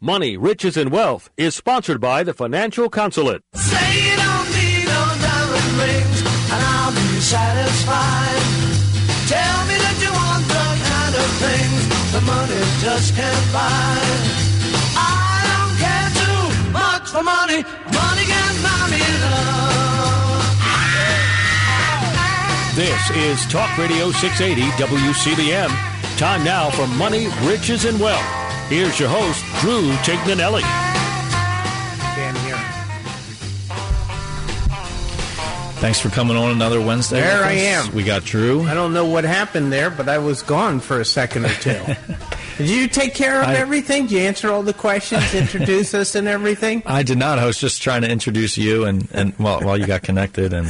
Money, Riches, and Wealth is sponsored by the Financial Consulate. Say you don't need no diamond rings, and I'll be satisfied. Tell me that you want the kind of things the money just can't buy. I don't care too much for money. Money can buy me love. This is Talk Radio 680 WCBM. Time now for Money, Riches, and Wealth. Here's your host, Drew Tignanelli. Dan here. Thanks for coming on another Wednesday. There I am. We got Drew. I don't know what happened there, but I was gone for a second or two. Did you take care of I- everything? Did you answer all the questions, introduce us, and everything? I did not. I was just trying to introduce you, and, and while, while you got connected, and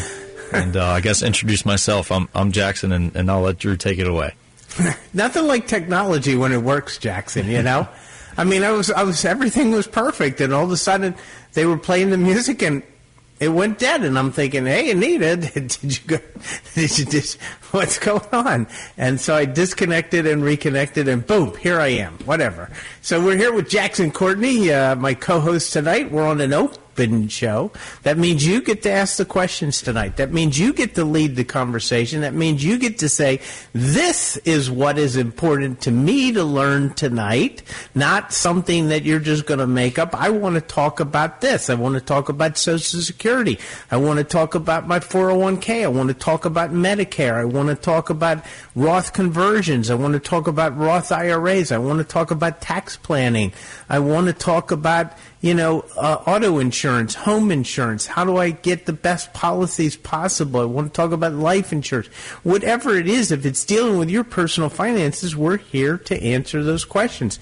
and uh, I guess introduce myself. I'm I'm Jackson, and, and I'll let Drew take it away. Nothing like technology when it works, Jackson. You know, I mean, I was, I was, everything was perfect, and all of a sudden they were playing the music, and it went dead, and I'm thinking, hey, Anita, did you go? Did you just? What's going on? And so I disconnected and reconnected, and boom, here I am. Whatever. So we're here with Jackson Courtney, uh, my co-host tonight. We're on an open show. That means you get to ask the questions tonight. That means you get to lead the conversation. That means you get to say, this is what is important to me to learn tonight, not something that you're just going to make up. I want to talk about this. I want to talk about Social Security. I want to talk about my 401k. I want to talk about Medicare. I want to talk about Roth conversions. I want to talk about Roth IRAs. I want to talk about tax planning. I want to talk about you know, uh, auto insurance, home insurance. How do I get the best policies possible? I want to talk about life insurance. Whatever it is, if it's dealing with your personal finances, we're here to answer those questions.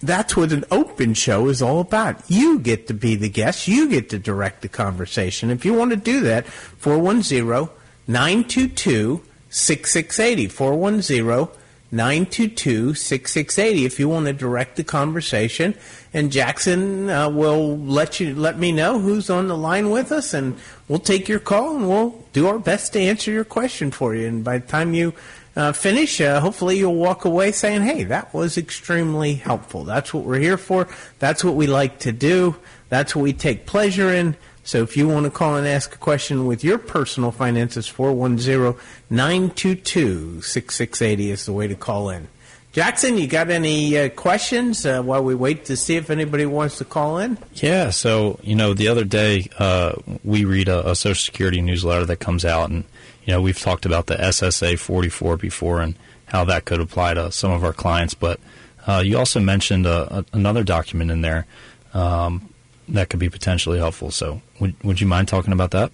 That's what an open show is all about. You get to be the guest. You get to direct the conversation. If you want to do that, 410 922 6680. 410 922 6680 if you want to direct the conversation. And Jackson uh, will let you let me know who's on the line with us, and we'll take your call and we'll do our best to answer your question for you. And by the time you uh, finish, uh, hopefully you'll walk away saying, "Hey, that was extremely helpful." That's what we're here for. That's what we like to do. That's what we take pleasure in. So if you want to call and ask a question with your personal finances, 410-922-6680 is the way to call in. Jackson, you got any uh, questions uh, while we wait to see if anybody wants to call in? Yeah. So you know, the other day uh, we read a, a Social Security newsletter that comes out, and you know we've talked about the SSA 44 before and how that could apply to some of our clients, but uh, you also mentioned a, a, another document in there. Um, that could be potentially helpful. So, would would you mind talking about that?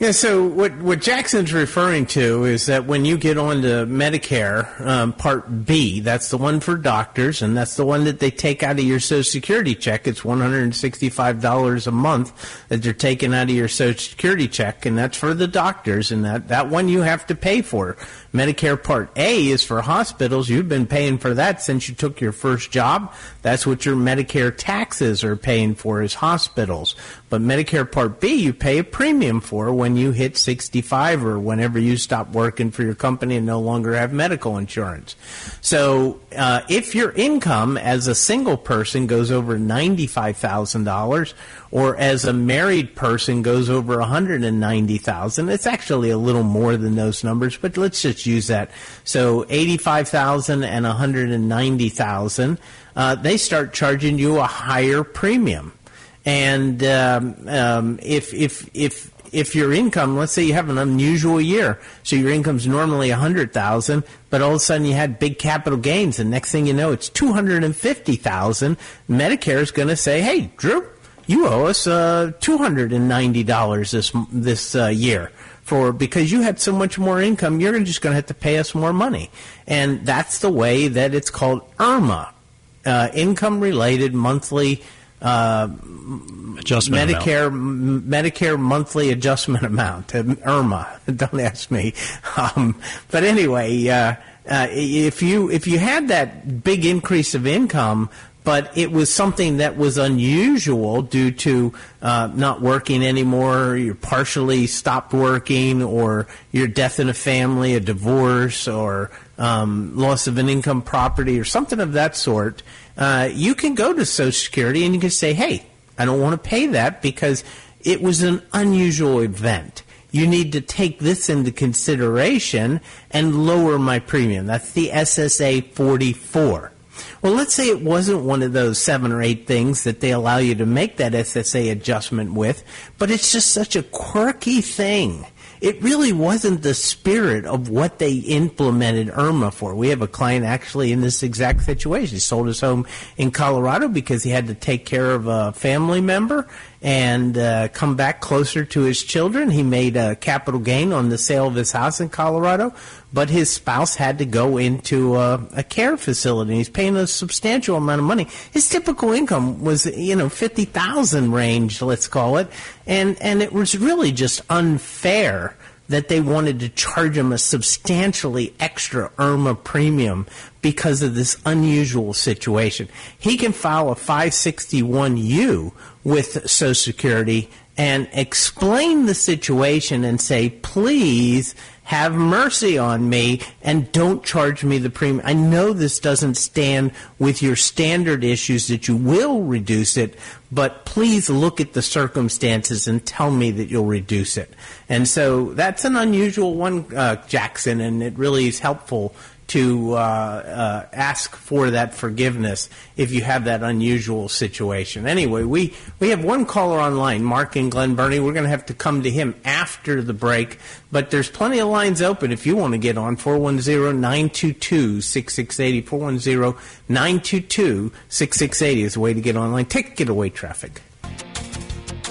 Yeah, so what what Jackson's referring to is that when you get on to Medicare um, Part B, that's the one for doctors, and that's the one that they take out of your Social Security check. It's one hundred and sixty-five dollars a month that they're taking out of your Social Security check, and that's for the doctors, and that that one you have to pay for. Medicare Part A is for hospitals. You've been paying for that since you took your first job. That's what your Medicare taxes are paying for is hospitals. But Medicare Part B, you pay a premium for when you hit 65 or whenever you stop working for your company and no longer have medical insurance. So uh, if your income as a single person goes over $95,000 or as a married person goes over 190,000, it's actually a little more than those numbers, but let's just use that. So 85,000 and 190,000, uh, they start charging you a higher premium. And um, um, if if if if your income, let's say you have an unusual year, so your income's normally a hundred thousand, but all of a sudden you had big capital gains, and next thing you know, it's two hundred and fifty thousand. Medicare is going to say, "Hey, Drew, you owe us uh, two hundred and ninety dollars this this uh, year." For because you had so much more income, you're just going to have to pay us more money, and that's the way that it's called IRMAA, uh, income related monthly uh, Adjustment. Medicare m- Medicare monthly adjustment amount, IRMAA. Don't ask me. Um, but anyway, uh, uh, if you if you had that big increase of income, but it was something that was unusual due to uh, not working anymore, you partially stopped working, or your death in a family, a divorce, or um, loss of an income property, or something of that sort, uh, you can go to Social Security and you can say, hey, I don't want to pay that because it was an unusual event. You need to take this into consideration and lower my premium. That's the SSA 44. Well, let's say it wasn't one of those seven or eight things that they allow you to make that SSA adjustment with, but it's just such a quirky thing it really wasn't the spirit of what they implemented IRMAA for. We have a client actually in this exact situation. He sold his home in Colorado because he had to take care of a family member and uh, come back closer to his children. He made a capital gain on the sale of his house in Colorado, but his spouse had to go into a, a care facility. He's paying a substantial amount of money. His typical income was, you know, fifty thousand range, let's call it, and and it was really just unfair that they wanted to charge him a substantially extra IRMAA premium because of this unusual situation. He can file a 561U with Social Security and explain the situation and say, please have mercy on me and don't charge me the premium. I know this doesn't stand with your standard issues that you will reduce it, but please look at the circumstances and tell me that you'll reduce it. And so that's an unusual one, uh, Jackson, and it really is helpful to uh, uh, ask for that forgiveness if you have that unusual situation. Anyway, we, we have one caller online, Mark in Glen Burnie. We're going to have to come to him after the break, but there's plenty of lines open if you want to get on 410-922-6680. 410-922-6680 is the way to get online. Take getaway traffic.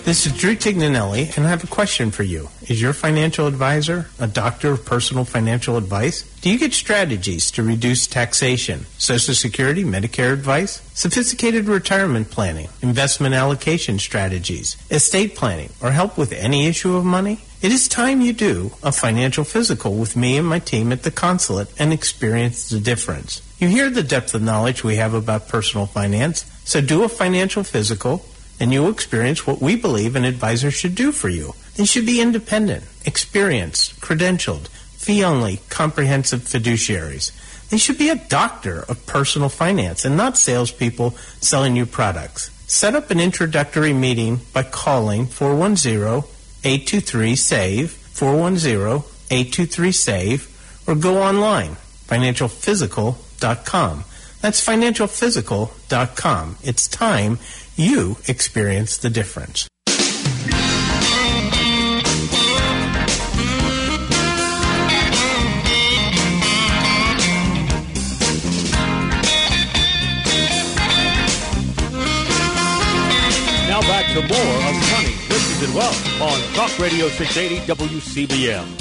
This is Drew Tignanelli, and I have a question for you. Is your financial advisor a doctor of personal financial advice? Do you get strategies to reduce taxation, Social Security, Medicare advice, sophisticated retirement planning, investment allocation strategies, estate planning, or help with any issue of money? It is time you do a financial physical with me and my team at the consulate and experience the difference. You hear the depth of knowledge we have about personal finance, so do a financial physical and you'll experience what we believe an advisor should do for you. They should be independent, experienced, credentialed, fee only, comprehensive fiduciaries. They should be a doctor of personal finance and not salespeople selling you products. Set up an introductory meeting by calling 410 823 SAVE, 410 823 SAVE, or go online, financialphysical.com. That's financialphysical.com. It's time you experience the difference. Now back to more of Money, Riches, and Wealth on Talk Radio 680 WCBM.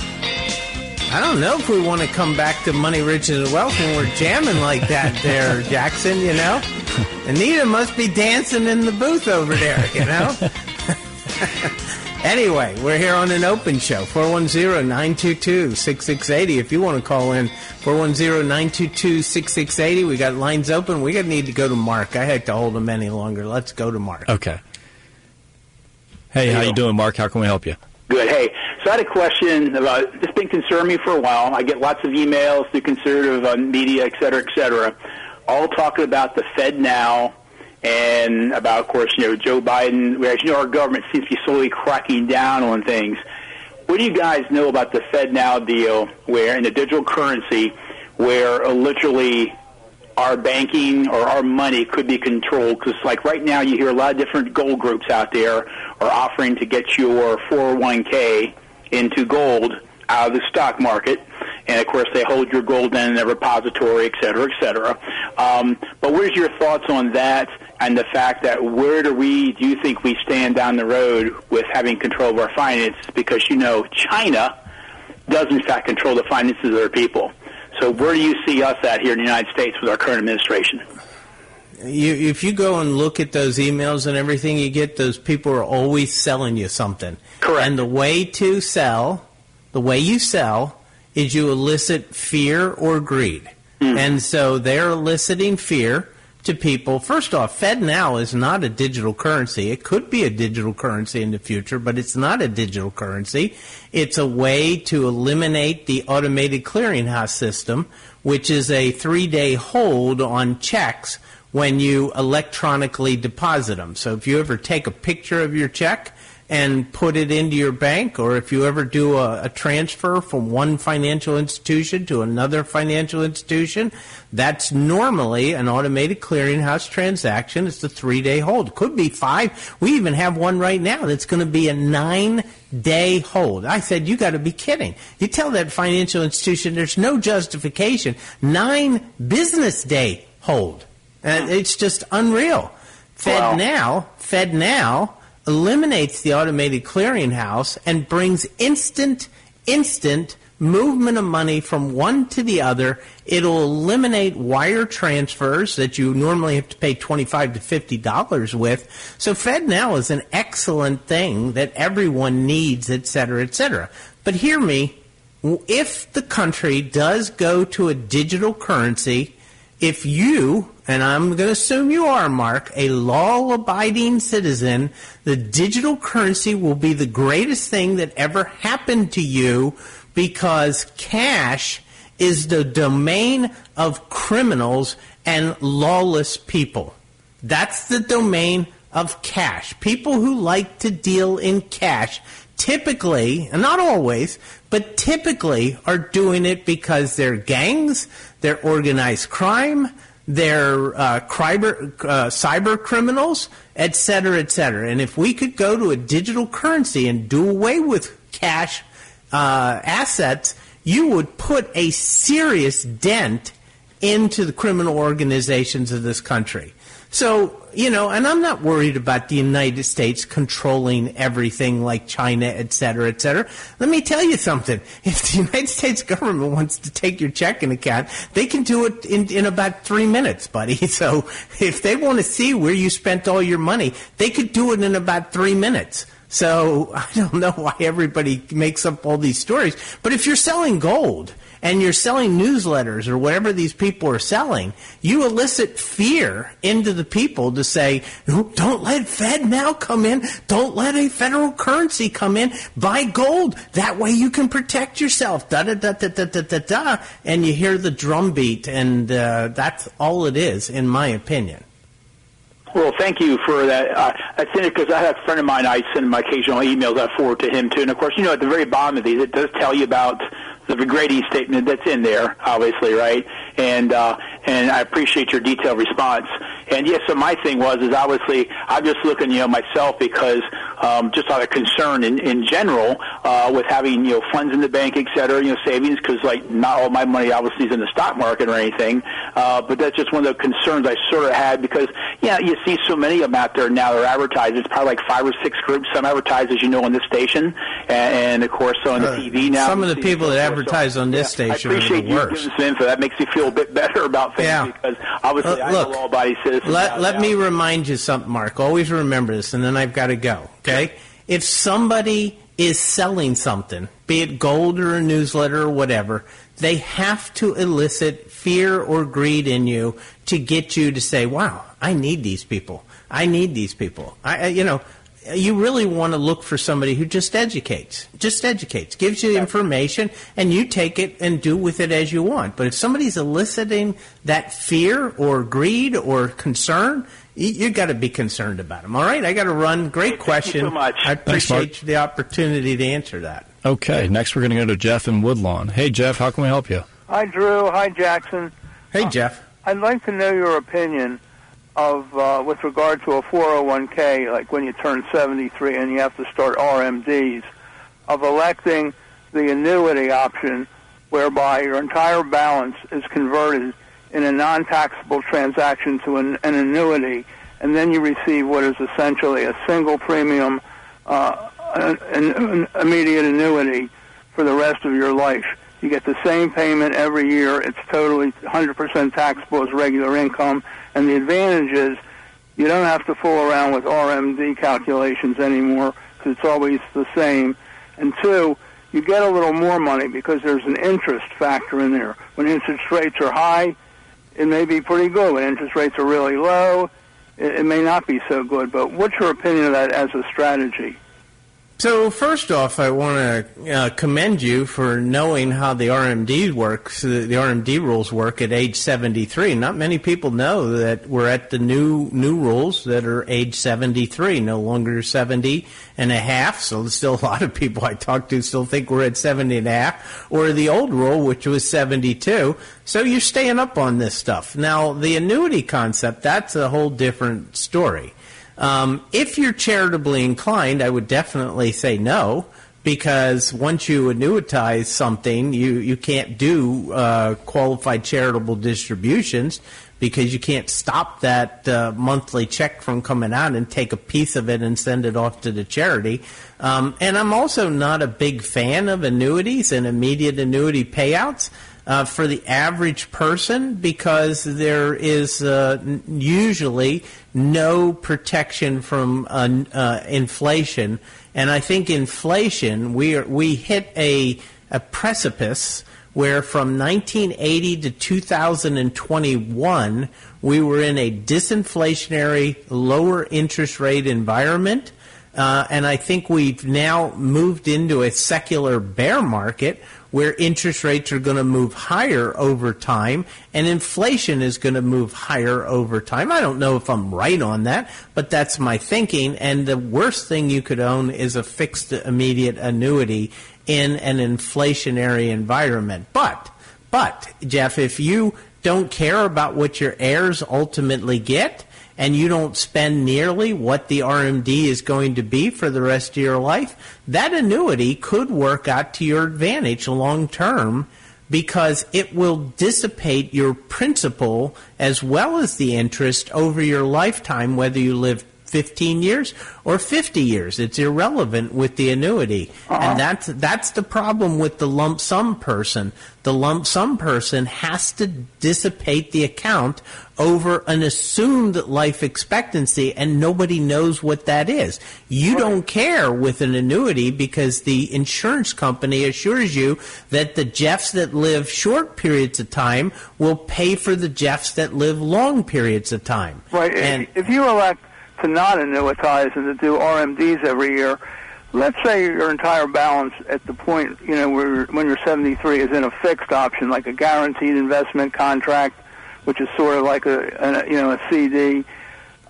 I don't know if we want to come back to Money, Riches, and Wealth when we're jamming like that there, Jackson, you know? Anita must be dancing in the booth over there, you know? anyway, we're here on an open show, 410-922-6680. If you want to call in, 410-922-6680. We got lines open. We got need to go to Mark. I hate to hold him any longer. Let's go to Mark. Okay. Hey, how you doing, Mark? How can we help you? Good. Hey, so I had a question about this been concerning me for a while. I get lots of emails through conservative uh, media, et cetera, et cetera, all talking about the FedNow and about, of course, you know, Joe Biden. Whereas you know our government seems to be slowly cracking down on things. What do you guys know about the FedNow deal, where in the digital currency, where uh, literally our banking or our money could be controlled? Because like right now, you hear a lot of different gold groups out there are offering to get your 401k into gold out of the stock market. And of course, they hold your gold in a repository, et cetera, et cetera. Um, but where's your thoughts on that and the fact that where do we, do you think we stand down the road with having control of our finances? Because, you know, China does in fact control the finances of their people. So where do you see us at here in the United States with our current administration? You, if you go and look at those emails and everything you get, those people are always selling you something. Correct. And the way to sell, the way you sell, is you elicit fear or greed. Hmm. And so they're eliciting fear to people. First off, FedNow is not a digital currency. It could be a digital currency in the future, but it's not a digital currency. It's a way to eliminate the automated clearinghouse system, which is a three day hold on checks when you electronically deposit them. So if you ever take a picture of your check and put it into your bank, or if you ever do a, a, transfer from one financial institution to another financial institution, that's normally an automated clearinghouse transaction. It's a three day hold. Could be five. We even have one right now that's going to be a nine day hold. I said, you got to be kidding. You tell that financial institution there's no justification. Nine business day hold. And it's just unreal. Fed wow. now, FedNow eliminates the automated clearinghouse and brings instant, instant movement of money from one to the other. It'll eliminate wire transfers that you normally have to pay twenty-five to fifty dollars with. So FedNow is an excellent thing that everyone needs, et cetera, et cetera. But hear me, if the country does go to a digital currency, if you and I'm going to assume you are, Mark, a law abiding citizen, the digital currency will be the greatest thing that ever happened to you because cash is the domain of criminals and lawless people. That's the domain of cash. People who like to deal in cash typically, and not always, but typically are doing it because they're gangs, they're organized crime, they're uh, cyber, uh, cyber criminals, et cetera, et cetera. And if we could go to a digital currency and do away with cash uh, assets, you would put a serious dent into the criminal organizations of this country. So, you know, and I'm not worried about the United States controlling everything like China, et cetera, et cetera. Let me tell you something. If the United States government wants to take your checking account, they can do it in, in about three minutes, buddy. So if they want to see where you spent all your money, they could do it in about three minutes. So I don't know why everybody makes up all these stories. But if you're selling gold, and you're selling newsletters or whatever these people are selling, you elicit fear into the people to say, don't let FedNow come in. Don't let a federal currency come in. Buy gold. That way you can protect yourself. Da da da da da da da da. And you hear the drumbeat, and uh, that's all it is, in my opinion. Well, thank you for that. Uh, I it because I have a friend of mine, I send my occasional emails I forward to him too. And of course, you know, at the very bottom of these, it does tell you about the Grady statement that's in there, obviously, right? And uh, and I appreciate your detailed response. And yes, so my thing was is obviously I'm just looking, you know, myself because um, just out of concern in, in general uh, with having you know funds in the bank, et cetera, you know, savings because like not all my money obviously is in the stock market or anything. Uh, but that's just one of the concerns I sort of had because yeah, you see so many of them out there now. They're advertised. It's probably like five or six groups. Some advertise, as you know, on this station, and, and of course on the uh, TV now. Some of the people that advertise so, on this yeah, station I appreciate you giving some info. That makes me feel a bit better about things yeah. because obviously uh, look, I'm a law-abiding citizen. Let, let me remind you something, Mark. Always remember this, and then I've got to go. Okay, if somebody is selling something, be it gold or a newsletter or whatever, they have to elicit fear or greed in you to get you to say, "Wow, I need these people. I need these people." I, you know, you really want to look for somebody who just educates, just educates, gives you information, and you take it and do with it as you want. But if somebody's eliciting that fear or greed or concern, you, you got to be concerned about them. All right, I got to run. Great question. so much. I appreciate Thanks, the opportunity to answer that. Okay, next we're going to go to Jeff in Woodlawn. Hey, Jeff, how can we help you? Hi, Drew. Hi, Jackson. Hey, uh, Jeff. I'd like to know your opinion of uh, with regard to a 401k, like when you turn 73 and you have to start RMDs, of electing the annuity option, whereby your entire balance is converted in a non-taxable transaction to an, an annuity, and then you receive what is essentially a single premium, uh, an, an immediate annuity for the rest of your life. You get the same payment every year. It's totally 100% taxable as regular income and the advantage is you don't have to fool around with RMD calculations anymore because it's always the same. And two, you get a little more money because there's an interest factor in there. When interest rates are high, it may be pretty good. When interest rates are really low, it, it may not be so good. But what's your opinion of that as a strategy? So first off, I want to uh, commend you for knowing how the RMD works, the, the RMD rules work at age 73. Not many people know that we're at the new new rules that are age 73, no longer 70 and a half. So there's still a lot of people I talk to still think we're at 70 and a half, or the old rule, which was 72. So you're staying up on this stuff. Now, the annuity concept, that's a whole different story. Um, if you're charitably inclined, I would definitely say no, because once you annuitize something, you, you can't do uh, qualified charitable distributions because you can't stop that uh, monthly check from coming out and take a piece of it and send it off to the charity. Um, and I'm also not a big fan of annuities and immediate annuity payouts uh, for the average person because there is uh, usually no protection from uh, uh, inflation. And I think inflation, we, are, we hit a, a precipice where from 1980 to 2021, we were in a disinflationary, lower interest rate environment. Uh, and I think we've now moved into a secular bear market where interest rates are going to move higher over time and inflation is going to move higher over time. I don't know if I'm right on that, but that's my thinking. And the worst thing you could own is a fixed immediate annuity in an inflationary environment. But, but, Jeff, if you don't care about what your heirs ultimately get, and you don't spend nearly what the RMD is going to be for the rest of your life, that annuity could work out to your advantage long term because it will dissipate your principal as well as the interest over your lifetime, whether you live 15 years or 50 years. It's irrelevant with the annuity. And uh-huh. that's, that's the problem with the lump sum person. The lump sum person has to dissipate the account over an assumed life expectancy and nobody knows what that is. You don't care with an annuity because the insurance company assures you that the Jeffs that live short periods of time will pay for the Jeffs that live long periods of time. Right. And if you elect to not annuitize and to do RMDs every year, let's say your entire balance at the point you know where when you're 73 is in a fixed option, like a guaranteed investment contract, which is sort of like a, a you know a CD.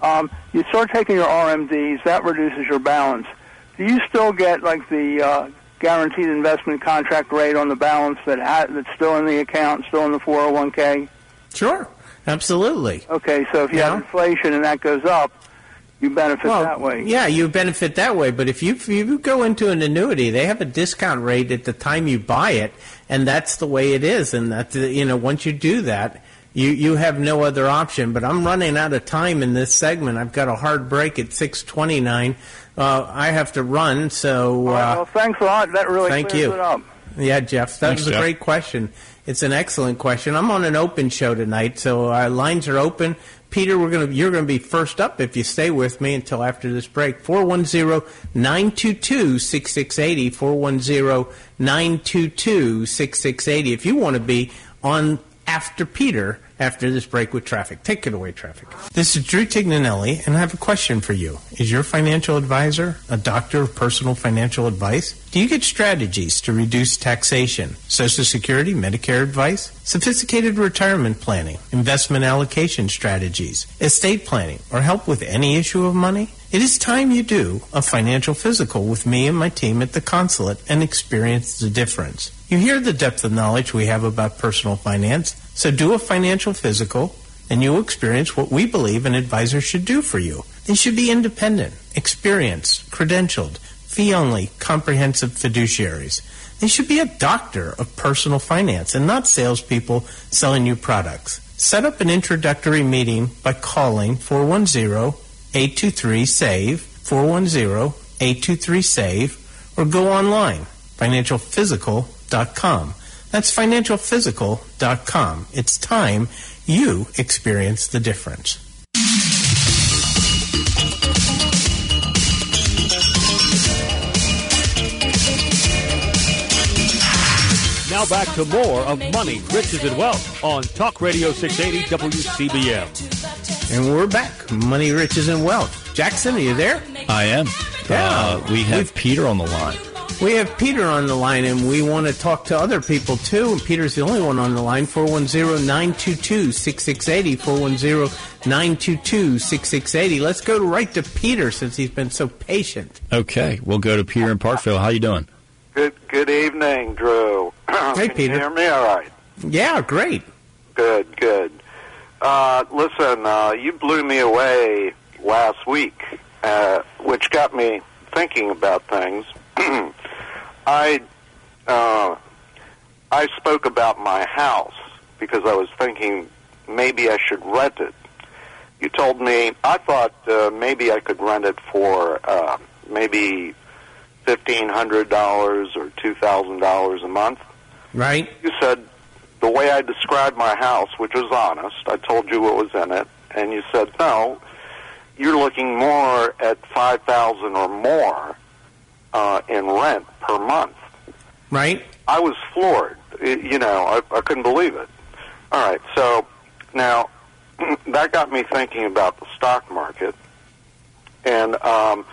Um, you start taking your RMDs, that reduces your balance. Do you still get like the uh, guaranteed investment contract rate on the balance that ha- that's still in the account, still in the 401k? sure, absolutely. Okay, so if you Yeah. have inflation and that goes up, you benefit Well, that way. Yeah, you benefit that way. But if you if you go into an annuity, they have a discount rate at the time you buy it, and that's the way it is. And that you know, once you do that, you you have no other option. But I'm running out of time in this segment. I've got a hard break at six twenty nine. Uh, I have to run, so. All right, Uh, well, thanks a lot. That really thank you. it up. yeah, Jeff, that Thanks, was a Jeff. great question. It's an excellent question. I'm on an open show tonight, so our lines are open. Peter, we're gonna you're gonna be first up if you stay with me until after this break. 410-922-6680, 410-922-6680. If you want to be on after Peter after this break with traffic. Take it away, traffic. This is Drew Tignanelli, and I have a question for you. Is your financial advisor a doctor of personal financial advice? Do you get strategies to reduce taxation, Social Security, Medicare advice, sophisticated retirement planning, investment allocation strategies, estate planning, or help with any issue of money? It is time you do a financial physical with me and my team at the consulate and experience the difference. You hear the depth of knowledge we have about personal finance, so do a financial physical and you'll experience what we believe an advisor should do for you. They should be independent, experienced, credentialed, fee only, comprehensive fiduciaries. They should be a doctor of personal finance and not salespeople selling you products. Set up an introductory meeting by calling 410 823 SAVE, 410 823 SAVE, or go online, financialphysical.com. That's financialphysical.com. It's time you experience the difference. Now back to more of Money, Riches, and Wealth on Talk Radio 680 WCBM. And we're back. Money, riches, and wealth. Jackson, are you there? I am. Yeah. Uh, we have We've- Peter on the line. We have Peter on the line, and we want to talk to other people too. And Peter's the only one on the line 410 922 6680. 410 922 6680. Let's go right to Peter since he's been so patient. Okay, we'll go to Peter in Parkville. How you doing? Good good evening, Drew. Hey, Can Peter. You hear me all right? Yeah, great. Good, good. Uh, listen, uh, you blew me away last week, uh, which got me thinking about things. I uh, I spoke about my house because I was thinking maybe I should rent it. You told me I thought uh, maybe I could rent it for uh, maybe fifteen hundred dollars or two thousand dollars a month. Right? You said the way I described my house, which was honest. I told you what was in it, and you said no. You're looking more at five thousand or more uh, in rent per month. Right? I was floored. It- you know, I, I couldn't believe it. All right, so now that got me thinking about the stock market, and um,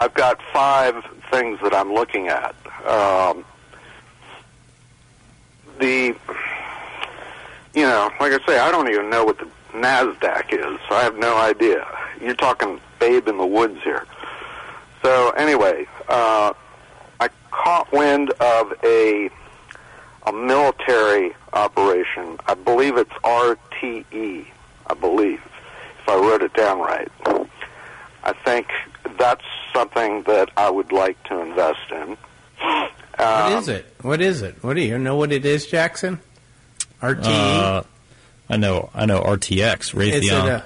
I've got five things that I'm looking at. Um, the, you know, like I say, I don't even know what the Nasdaq is. I have no idea. You're talking babe in the woods here. So anyway, uh, I caught wind of a a military operation. I believe it's RTE. I believe, if I wrote it down right. I think that's something that I would like to invest in. What Um, is it? What is it? What do you know what it is, Jackson? RTE? Uh, I know, I know. RTX, Raytheon. is it a,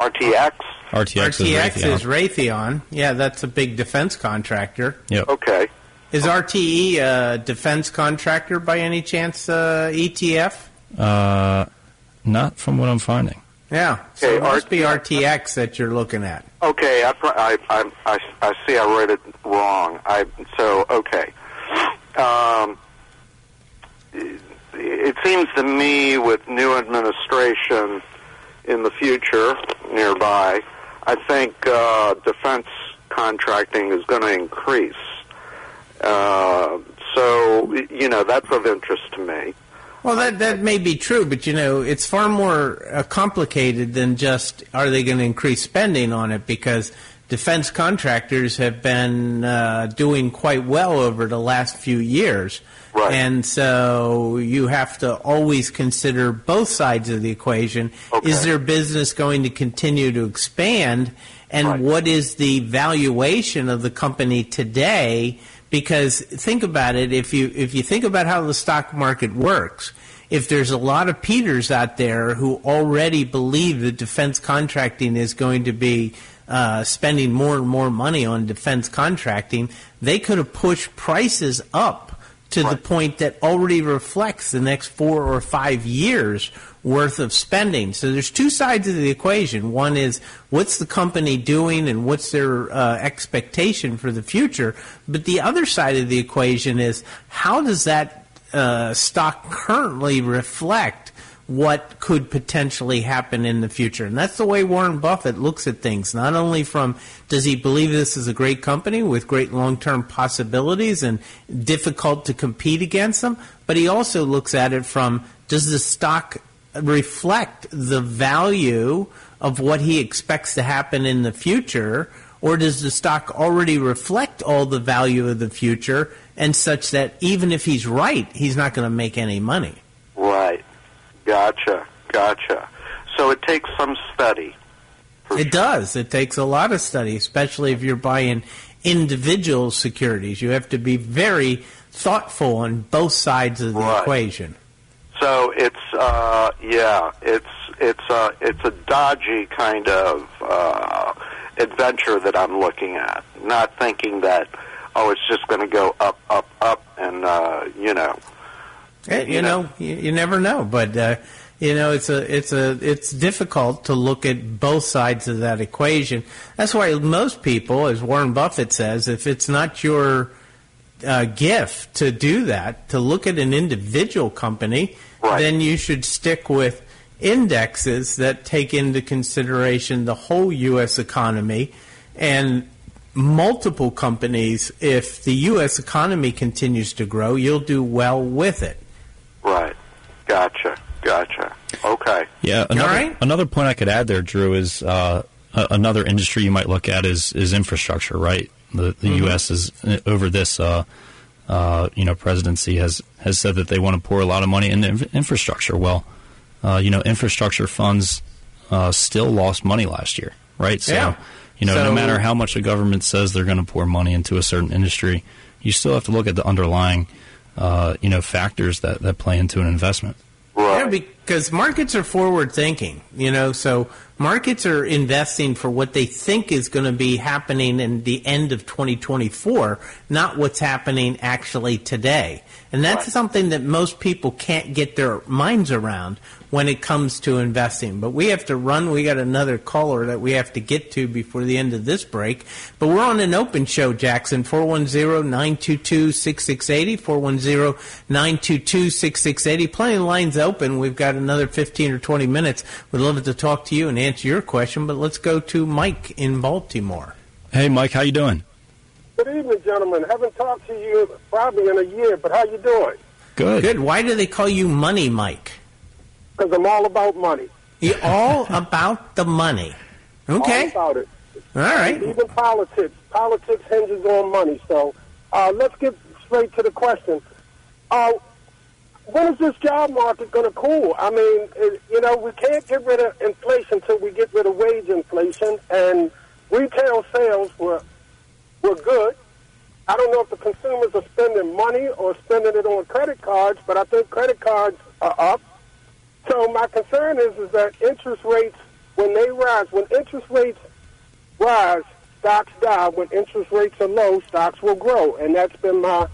RTX. RTX, is Raytheon. is Raytheon. Yeah, that's a big defense contractor. Yep. Okay. Is RTE a defense contractor by any chance, uh, ETF? Uh, not from what I'm finding. Yeah. So Okay, it must be RTX. RTX that you're looking at. Okay, I, pr- I, I, I, I see I wrote it wrong. I so okay. Um, it, seems to me with new administration in the future nearby, I think uh, defense contracting is going to increase. Uh, so you know that's of interest to me. Well, that that may be true, but you know, it's far more uh, complicated than just are they going to increase spending on it because defense contractors have been uh, doing quite well over the last few years. Right. And so you have to always consider both sides of the equation. Okay. Is their business going to continue to expand? And Right. what is the valuation of the company today? Because think about it, if you if you think about how the stock market works, if there's a lot of Peters out there who already believe that defense contracting is going to be uh, spending more and more money on defense contracting, they could have pushed prices up to the point that already reflects the next four or five years worth of spending. So there's two sides of the equation. One is what's the company doing and what's their uh, expectation for the future. But the other side of the equation is how does that uh, stock currently reflect what could potentially happen in the future. And that's the way Warren Buffett looks at things. Not only from does he believe this is a great company with great long term possibilities and difficult to compete against them, but he also looks at it from does the stock reflect the value of what he expects to happen in the future, or does the stock already reflect all the value of the future and such that even if he's right, he's not going to make any money? Right. Gotcha. Gotcha. So it takes some study. It does. It takes a lot of study, especially if you're buying individual securities. You have to be very thoughtful on both sides of the Right. equation. So it's uh, yeah, it's it's uh, it's a dodgy kind of uh, adventure that I'm looking at. Not thinking that oh, it's just going to go up, up, up, and uh, you know. Eh, you know, you, you never know, but uh, you know, it's a it's a it's difficult to look at both sides of that equation. That's why most people, as Warren Buffett says, if it's not your uh, gift to do that, to look at an individual company, Right. then you should stick with indexes that take into consideration the whole U.S. economy and multiple companies, if the U.S. economy continues to grow, you'll do well with it. Right. Gotcha. Gotcha. Okay. Yeah. Another, right? another point I could add there, Drew, is uh, another industry you might look at is is infrastructure. Right. The the U.S. is uh, over this. Uh, uh, you know, presidency has has said that they want to pour a lot of money into inf- infrastructure. Well, uh, you know, infrastructure funds uh, still lost money last year, right? So, Yeah. you know, no matter how much the government says they're going to pour money into a certain industry, you still have to look at the underlying, uh, you know, factors that, that play into an investment. Right. Yeah, because markets are forward thinking, you know, so markets are investing for what they think is going to be happening in the end of 2024, not what's happening actually today. And that's Right. something that most people can't get their minds around when it comes to investing. But we have to run. We got another caller that we have to get to before the end of this break. But we're on an open show, Jackson. 410-922-6680, 410-922-6680. Plenty of lines open. We've got another 15 or 20 minutes. We'd love to talk to you and answer your question, but let's go to Mike in Baltimore. Hey, Mike, how you doing? Good evening, gentlemen. Haven't talked to you probably in a year, but how you doing? Good. Good. Why do they call you Money Mike? Because I'm all about money. You're all about the money. Okay. All about it. All right. Even politics. Politics hinges on money. So uh, let's get straight to the question. Uh, when is this job market going to cool? I mean, it, you know, we can't get rid of inflation until we get rid of wage inflation, and retail sales were were good. I don't know if the consumers are spending money or spending it on credit cards, but I think credit cards are up. So my concern is is that interest rates, when they rise, when interest rates rise, stocks die. When interest rates are low, stocks will grow, and that's been my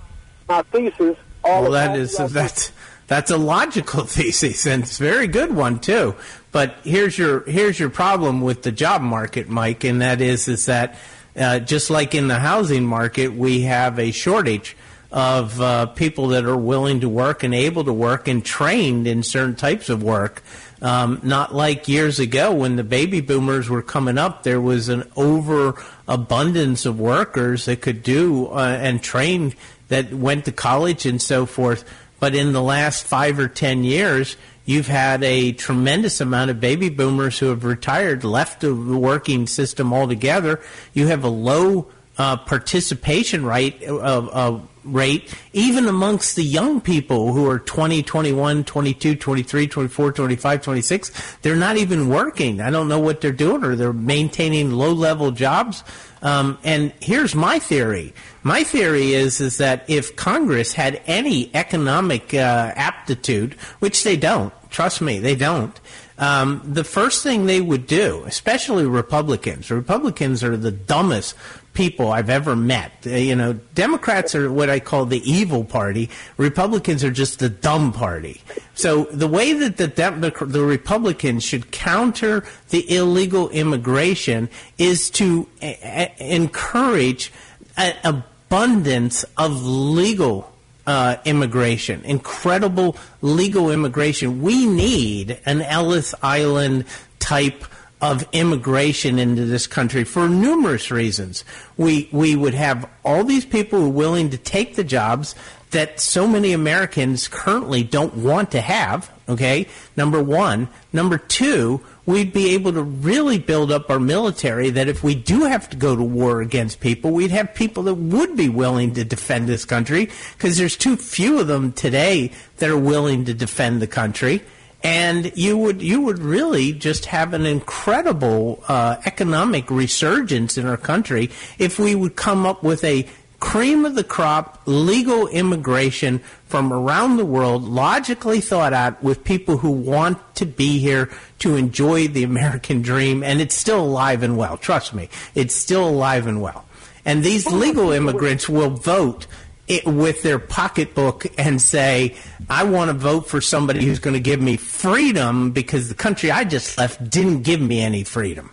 my thesis. All Well, that is that's that's a logical thesis, and it's a very good one too. But here's your here's your problem with the job market, Mike, and that is is that uh, just like in the housing market, we have a shortage of uh, people that are willing to work and able to work and trained in certain types of work. Um, not like years ago when the baby boomers were coming up, there was an overabundance of workers that could do uh, and train that went to college and so forth. But in the last five or ten years, you've had a tremendous amount of baby boomers who have retired, left the working system altogether. You have a low uh, participation rate of rate even amongst the young people who are 20 21 22 23 24 25 26 they're not even working. I don't know what they're doing or they're maintaining low level jobs. Um, and here's my theory. My theory is is that if congress had any economic uh, aptitude which they don't trust me they don't um, the first thing they would do, especially Republicans, Republicans are the dumbest people I've ever met. Uh, you know, Democrats are what I call the evil party. Republicans are just the dumb party. So the way that the the, Republicans should counter the illegal immigration is to uh, uh, encourage an abundance of legal uh, immigration, incredible legal immigration. We need an Ellis Island type of immigration into this country for numerous reasons. We we would have all these people who are willing to take the jobs that so many Americans currently don't want to have. Okay, number one. Number two, we'd be able to really build up our military. That if we do have to go to war against people, we'd have people that would be willing to defend this country because there's too few of them today that are willing to defend the country and you would you would really just have an incredible uh, economic resurgence in our country if we would come up with a cream of the crop legal immigration from around the world logically thought out with people who want to be here to enjoy the American dream. And it's still alive and well. Trust me it's still alive and well. And these legal immigrants will vote it with their pocketbook and say, I want to vote for somebody who's going to give me freedom because the country I just left didn't give me any freedom.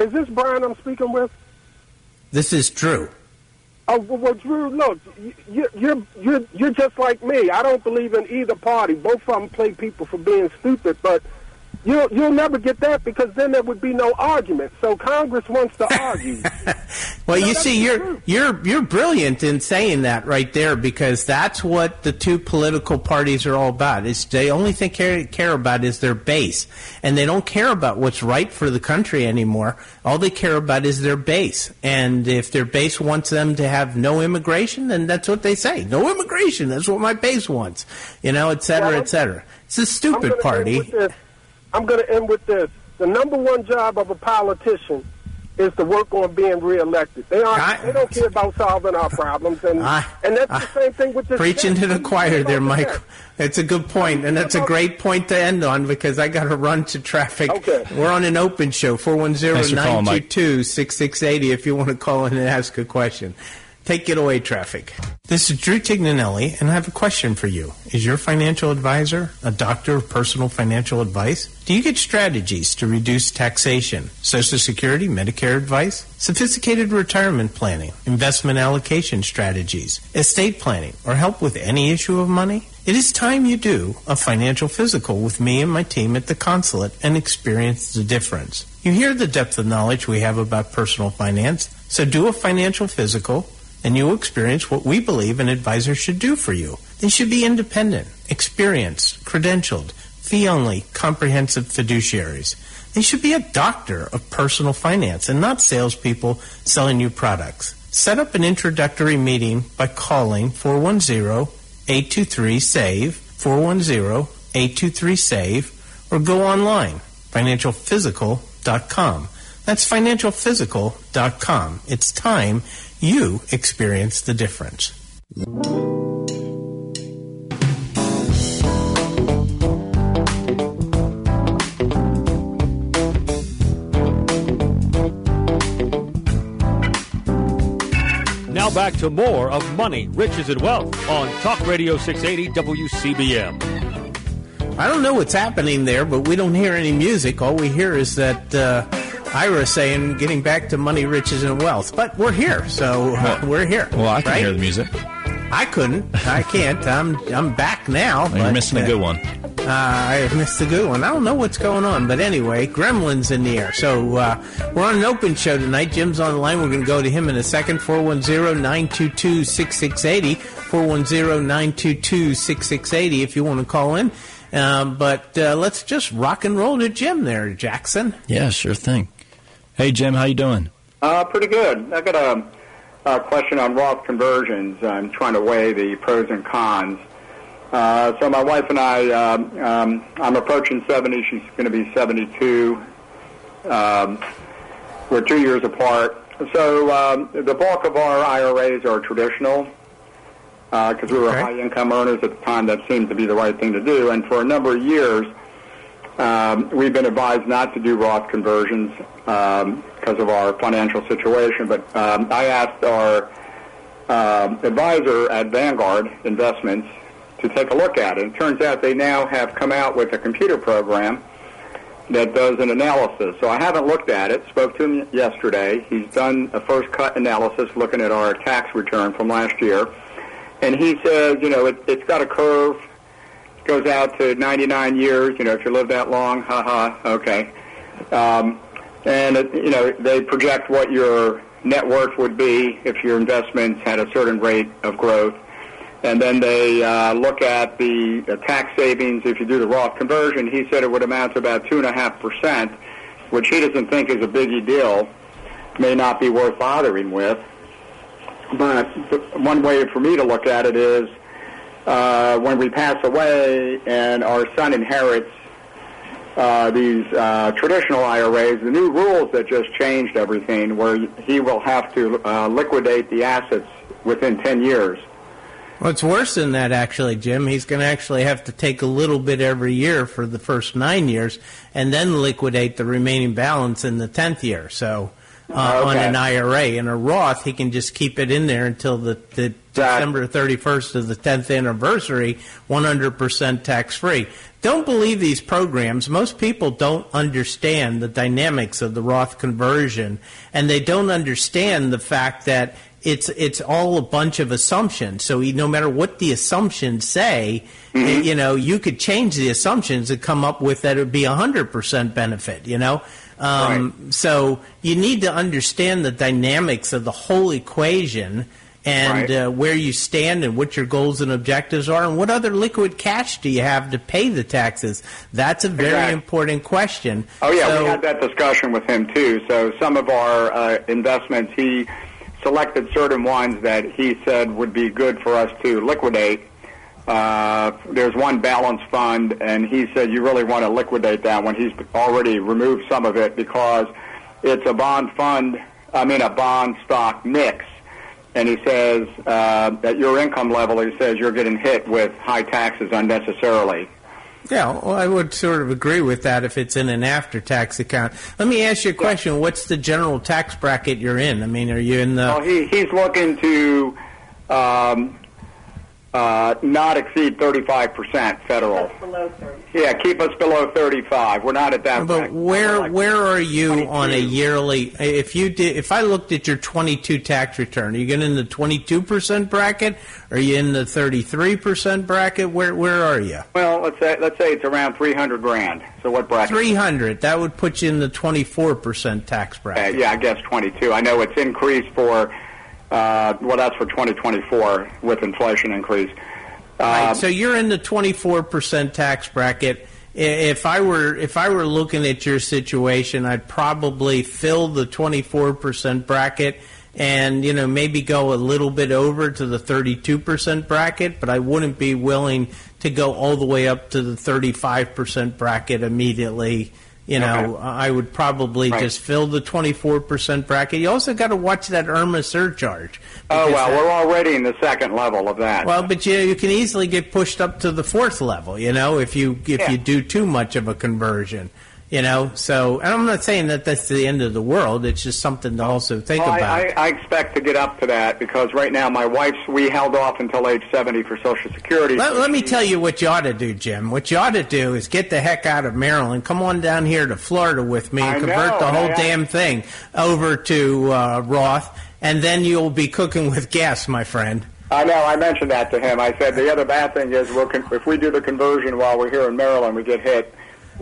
Is this Brian I'm speaking with? This is true. Oh, well, well Drew, look, you, you're you're you're just like me. I don't believe in either party. Both of them play people for being stupid. But You'll you'll never get that because then there would be no argument. So Congress wants to argue. Well, No, you see, you're truth. you're you're brilliant in saying that right there because that's what the two political parties are all about. Is the only thing care care about is their base, and they don't care about what's right for the country anymore. All they care about is their base, and if their base wants them to have no immigration, then that's what they say: no immigration. That's what my base wants, you know, et cetera, Well, et cetera. It's a stupid party. With this. I'm going to end with this. The number one job of a politician is to work on being reelected. They aren't. I- they don't care about solving our problems, and I- and that's I- the same thing with this. Preaching to the choir there, Mike. Okay. It's a good point, and that's a great point to end on because I got to run to traffic. Okay. We're on an open show, Thanks for calling, Mike. 410-922-6680 if you want to call in and ask a question. Take it away, traffic. This is Drew Tignanelli, and I have a question for you. Is your financial advisor a doctor of personal financial advice? Do you get strategies to reduce taxation, Social Security, Medicare advice, sophisticated retirement planning, investment allocation strategies, estate planning, or help with any issue of money? It is time you do a financial physical with me and my team at the consulate and experience the difference. You hear the depth of knowledge we have about personal finance, so do a financial physical and you will experience what we believe an advisor should do for you. They should be independent, experienced, credentialed, fee only, comprehensive fiduciaries. They should be a doctor of personal finance and not salespeople selling you products. Set up an introductory meeting by calling 410 823 SAVE, 410 823 SAVE, or go online, financialphysical.com. That's financialphysical.com. It's time you experience the difference. Now back to more of Money, Riches, and Wealth on Talk Radio 680 WCBM. I don't know what's happening there, but we don't hear any music. All we hear is that uh, Ira saying, getting back to money, riches, and wealth. But we're here, so uh, we're here. Well, I can right? hear the music. I couldn't. I can't. I'm I'm back now. Oh, You're missing a good one. Uh, I missed a good one. I don't know what's going on, but anyway, Gremlin's in the air. So uh, we're on an open show tonight. Jim's on the line. We're going to go to him in a second. 410-922-6680. 410-922-6680 if you want to call in. Um, but uh, let's just rock and roll to Jim there, Jackson. Yeah, sure thing. Hey, Jim, how you doing? Uh, pretty good. I got a, a question on Roth conversions. I'm trying to weigh the pros and cons. Uh, so my wife and I, um, um, I'm approaching 70. She's going to be 72. Um, we're two years apart. So um, the bulk of our IRAs are traditional because we were Okay. high income earners at the time. That seemed to be the right thing to do. And for a number of years, um, we've been advised not to do Roth conversions because of our financial situation. But um, I asked our um, advisor at Vanguard Investments to take a look at it. It turns out they now have come out with a computer program that does an analysis. So I haven't looked at it. Spoke to him yesterday. He's done a first cut analysis looking at our tax return from last year. And he says, you know, it, it's got a curve goes out to 99 years. You know, if you live that long, haha, okay. Um, and it, you know, they project what your net worth would be if your investments had a certain rate of growth, and then they uh, look at the uh, tax savings if you do the Roth conversion. He said it would amount to about two and a half percent, which he doesn't think is a biggie deal. May not be worth bothering with. But one way for me to look at it is uh, when we pass away and our son inherits uh, these uh, traditional IRAs, the new rules that just changed everything, where he will have to uh, liquidate the assets within 10 years. Well, it's worse than that, actually, Jim. He's going to actually have to take a little bit every year for the first nine years and then liquidate the remaining balance in the tenth year. So uh, on an IRA. In a Roth, he can just keep it in there until the, the December 31st of the 10th anniversary, 100% tax free. Don't believe these programs. Most people don't understand the dynamics of the Roth conversion, and they don't understand the fact that it's it's all a bunch of assumptions. So no matter what the assumptions say, Mm-hmm. you know, you could change the assumptions and come up with that it would be a hundred percent benefit. You know, um, so you need to understand the dynamics of the whole equation and Right. uh, where you stand and what your goals and objectives are, and what other liquid cash do you have to pay the taxes. That's a very Exactly. important question. Oh yeah, So- we had that discussion with him too. So some of our uh, investments, he selected certain ones that he said would be good for us to liquidate. Uh, there's one balance fund, and he said you really want to liquidate that one. He's already removed some of it because it's a bond fund. I mean, a bond stock mix. And he says uh, at your income level, he says you're getting hit with high taxes unnecessarily. Yeah, well, I would sort of agree with that if it's in an after-tax account. Let me ask you a question. What's the general tax bracket you're in? I mean, are you in the... Well, he, he's looking to um, uh, not exceed 35% federal. Below 30. Yeah, keep us below 35. We're not at that. But bracket. where Like where are you 22. on a yearly? If you did, if I looked at your 22 tax return, are you getting in the 22 percent bracket? Are you in the 33 percent bracket? Where where are you? Well, let's say let's say it's around 300 grand. So what bracket? 300. That would put you in the 24 percent tax Uh, bracket. yeah, I guess 22. I know it's increased for uh, well, that's for 2024 with inflation increase. Right, Um, so you're in the 24% tax bracket. If I were if I were looking at your situation, I'd probably fill the 24% bracket and you know maybe go a little bit over to the 32% bracket, but I wouldn't be willing to go all the way up to the 35% bracket immediately. You know, Okay. I would probably Right. just fill the 24% bracket. You also got to watch that IRMAA surcharge. oh well, that- we're already in the second level of that. well, but you you can easily get pushed up to the fourth level, you know, if you if Yeah. you do too much of a conversion, you know. So, and I'm not saying that that's the end of the world. It's just something to also think Well, I, about. I, I expect to get up to that because right now my wife's we held off until age 70 for Social Security. let, let me tell you what you ought to do, Jim. What you ought to do is get the heck out of Maryland. Come on down here to Florida with me and I convert know, the whole I- damn thing over to uh, Roth, and then you'll be cooking with gas, my friend. I know. I mentioned that to him. I said the other bad thing is we'll con- if we do the conversion while we're here in Maryland, we get hit.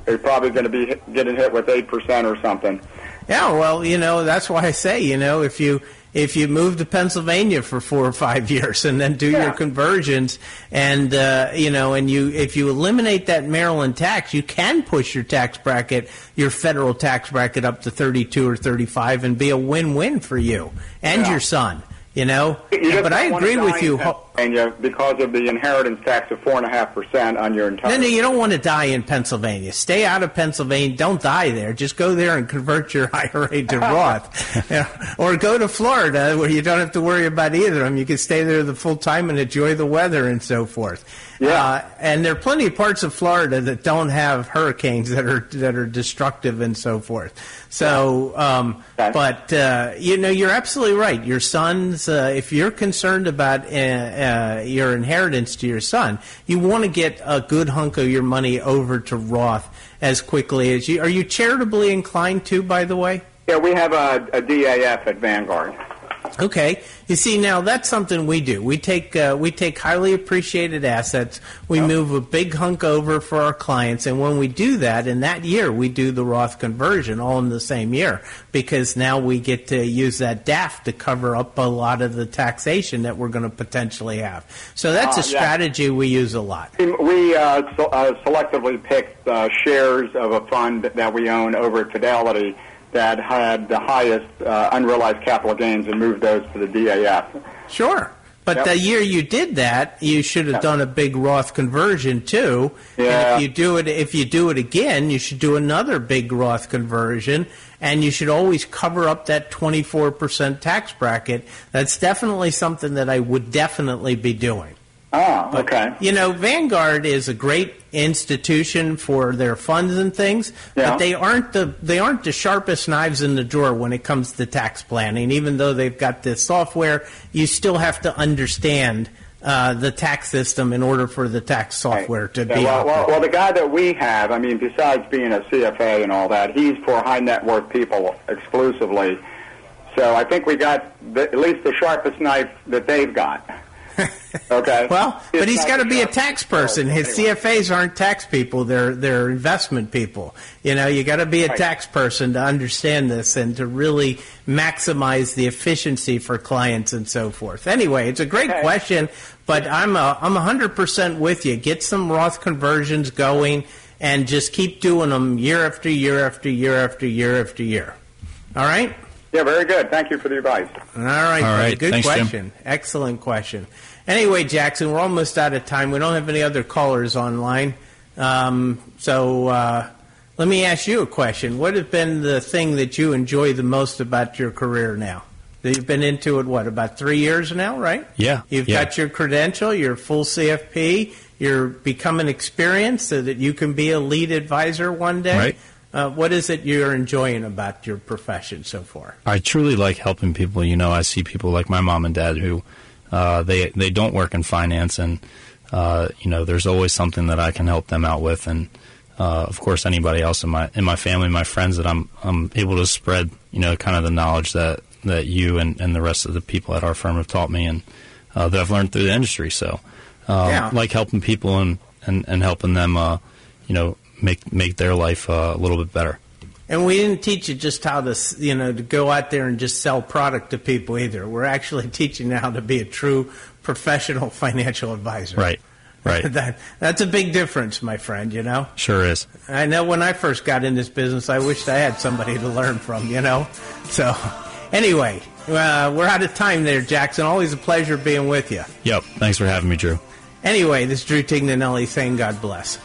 We're probably going to be getting hit with eight percent or something. Yeah, well, you know, that's why I say, you know, if you if you move to Pennsylvania for four or five years and then do your conversions and uh, you know, and you if you eliminate that Maryland tax, you can push your tax bracket, your federal tax bracket up to 32 or 35 and be a win-win for you and Yeah. your son, you know. You but I agree with you. Pennsylvania because of the inheritance tax of four and a half percent on your entire. No, no, you don't want to die in Pennsylvania. Stay out of Pennsylvania. Don't die there. Just go there and convert your IRA to Roth. Or go to Florida where you don't have to worry about either of them. You can stay there the full time and enjoy the weather and so forth. Yeah. Uh, and there are plenty of parts of Florida that don't have hurricanes that are that are destructive and so forth. So, um, Okay. but uh, you know, you're absolutely right. Your sons, uh, if you're concerned about uh, uh, your inheritance to your son, you want to get a good hunk of your money over to Roth as quickly as you. Are you charitably inclined to, by the way? Yeah, we have a, a DAF at Vanguard. Okay. You see, now that's something we do. We take uh, we take highly appreciated assets. We move a big hunk over for our clients, and when we do that, in that year, we do the Roth conversion all in the same year because now we get to use that DAF to cover up a lot of the taxation that we're going to potentially have. So that's Ah, a yeah. strategy we use a lot. We uh, so, uh, selectively pick uh, shares of a fund that we own over at Fidelity that had the highest uh, unrealized capital gains and moved those to the DAF. Sure. But Yep. the year you did that, you should have done a big Roth conversion too. And Yeah. if you do it, if you do it again, you should do another big Roth conversion, and you should always cover up that twenty four percent tax bracket. That's definitely something that I would definitely be doing. Oh, okay. You know, Vanguard is a great institution for their funds and things, Yeah. but they aren't the they aren't the sharpest knives in the drawer when it comes to tax planning. Even though they've got this software, you still have to understand uh, the tax system in order for the tax software to Yeah, be. well, well, well, the guy that we have, I mean, besides being a CFA and all that, he's for high net worth people exclusively. So I think we got the, at least the sharpest knife that they've got. Okay. Well, but he's got to be a tax person. His Anyway. CFAs aren't tax people; they're they're investment people. You know, you got to be a Right. tax person to understand this and to really maximize the efficiency for clients and so forth. Anyway, it's a great Okay. question, but I'm a, I'm hundred percent with you. Get some Roth conversions going and just keep doing them year after year after year after year after year. All right. Yeah, very good. Thank you for the advice. All right, All buddy. right. good Thanks, Jim. question. Excellent question. Anyway, Jackson, we're almost out of time. We don't have any other callers online. Um, so uh, let me ask you a question. What has been the thing that you enjoy the most about your career now? You've been into it, what, about three years now, right? Yeah, You've yeah. got your credential, you're full CFP, you're becoming experienced so that you can be a lead advisor one day. Right. Uh, what is it you're enjoying about your profession so far? I truly like helping people. You know, I see people like my mom and dad who uh, they they don't work in finance, and uh, you know, there's always something that I can help them out with, and uh, of course, anybody else in my in my family, my friends that I'm I'm able to spread, you know, kind of the knowledge that that you and, and the rest of the people at our firm have taught me, and uh, that I've learned through the industry. So, um, Yeah. like helping people and and, and helping them, uh, you know, make make their life uh, a little bit better. And we didn't teach you just how to, you know, to go out there and just sell product to people either. We're actually teaching you how to be a true professional financial advisor. Right. Right. that, that's a big difference, my friend, you know? Sure is. I know when I first got in this business, I wished I had somebody to learn from, you know? So, anyway, uh, we're out of time there, Jackson. Always a pleasure being with you. Yep. Thanks for having me, Drew. Anyway, this is Drew Tignanelli saying God bless.